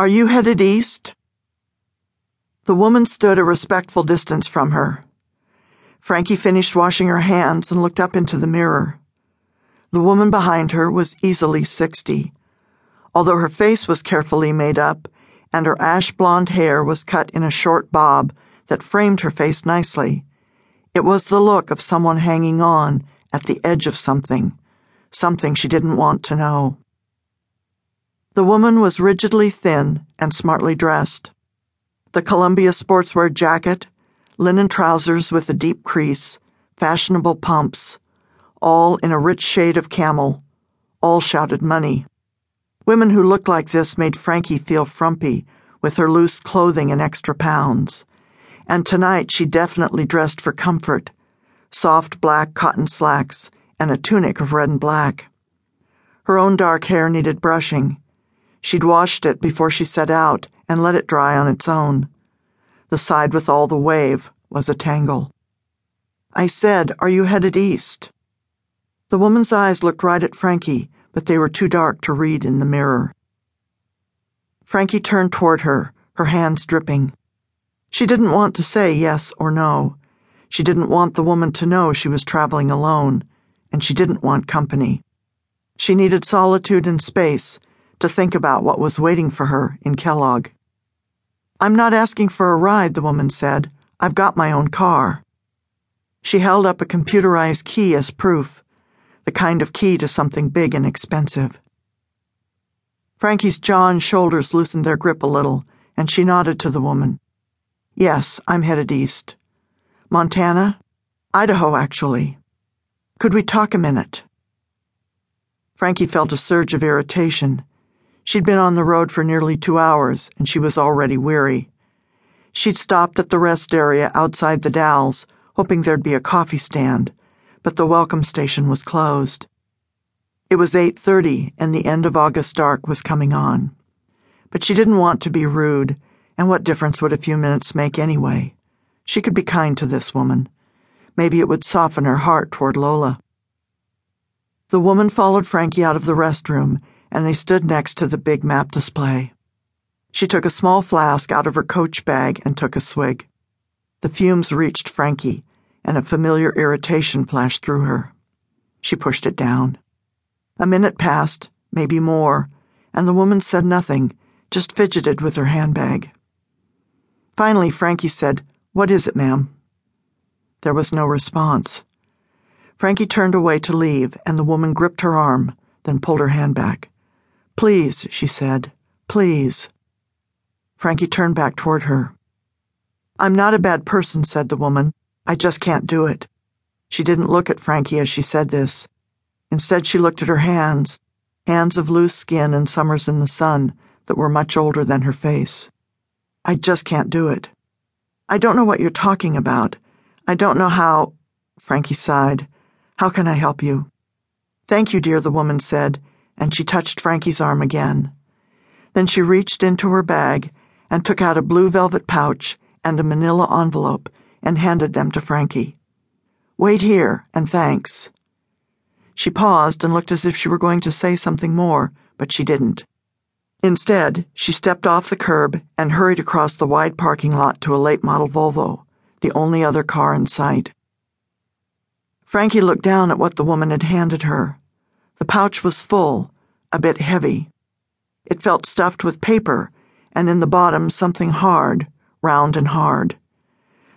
Are you headed east? The woman stood a respectful distance from her. Frankie finished washing her hands and looked up into the mirror. The woman behind her was easily sixty. Although her face was carefully made up and her ash blonde hair was cut in a short bob that framed her face nicely, it was the look of someone hanging on at the edge of something, something she didn't want to know. The woman was rigidly thin and smartly dressed. The Columbia sportswear jacket, linen trousers with a deep crease, fashionable pumps, all in a rich shade of camel, all shouted money. Women who looked like this made Frankie feel frumpy with her loose clothing and extra pounds. And tonight she definitely dressed for comfort soft black cotton slacks and a tunic of red and black. Her own dark hair needed brushing. She'd washed it before she set out and let it dry on its own. The side with all the wave was a tangle. I said, Are you headed east? The woman's eyes looked right at Frankie, but they were too dark to read in the mirror. Frankie turned toward her, her hands dripping. She didn't want to say yes or no. She didn't want the woman to know she was traveling alone, and she didn't want company. She needed solitude and space to think about what was waiting for her in Kellogg. I'm not asking for a ride, the woman said. I've got my own car. She held up a computerized key as proof, the kind of key to something big and expensive. Frankie's jaw and shoulders loosened their grip a little, and she nodded to the woman. Yes, I'm headed east. Montana? Idaho, actually. Could we talk a minute? Frankie felt a surge of irritation. She'd been on the road for nearly two hours, and she was already weary. She'd stopped at the rest area outside the Dalles, hoping there'd be a coffee stand, but the welcome station was closed. It was 8:30 and the end of August dark was coming on. But she didn't want to be rude, and what difference would a few minutes make anyway? She could be kind to this woman. Maybe it would soften her heart toward Lola. The woman followed Frankie out of the restroom, and they stood next to the big map display. She took a small flask out of her coach bag and took a swig. The fumes reached Frankie, and a familiar irritation flashed through her. She pushed it down. A minute passed, maybe more, and the woman said nothing, just fidgeted with her handbag. Finally, Frankie said, What is it, ma'am? There was no response. Frankie turned away to leave, and the woman gripped her arm, then pulled her hand back. Please, she said, please. Frankie turned back toward her. I'm not a bad person, said the woman. I just can't do it. She didn't look at Frankie as she said this. Instead, she looked at her hands, hands of loose skin and summers in the sun that were much older than her face. I just can't do it. I don't know what you're talking about. I don't know how. Frankie sighed. How can I help you? Thank you, dear, the woman said, and she touched Frankie's arm again. Then she reached into her bag and took out a blue velvet pouch and a manila envelope and handed them to Frankie. Wait here, and thanks. She paused and looked as if she were going to say something more, but she didn't. Instead, she stepped off the curb and hurried across the wide parking lot to a late model Volvo, the only other car in sight. Frankie looked down at what the woman had handed her. The pouch was full, a bit heavy. It felt stuffed with paper, and in the bottom something hard, round and hard.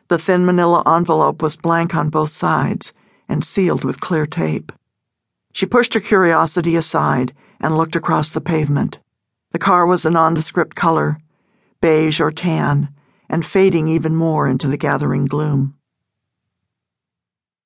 The thin manila envelope was blank on both sides and sealed with clear tape. She pushed her curiosity aside and looked across the pavement. The car was a nondescript color, beige or tan, and fading even more into the gathering gloom.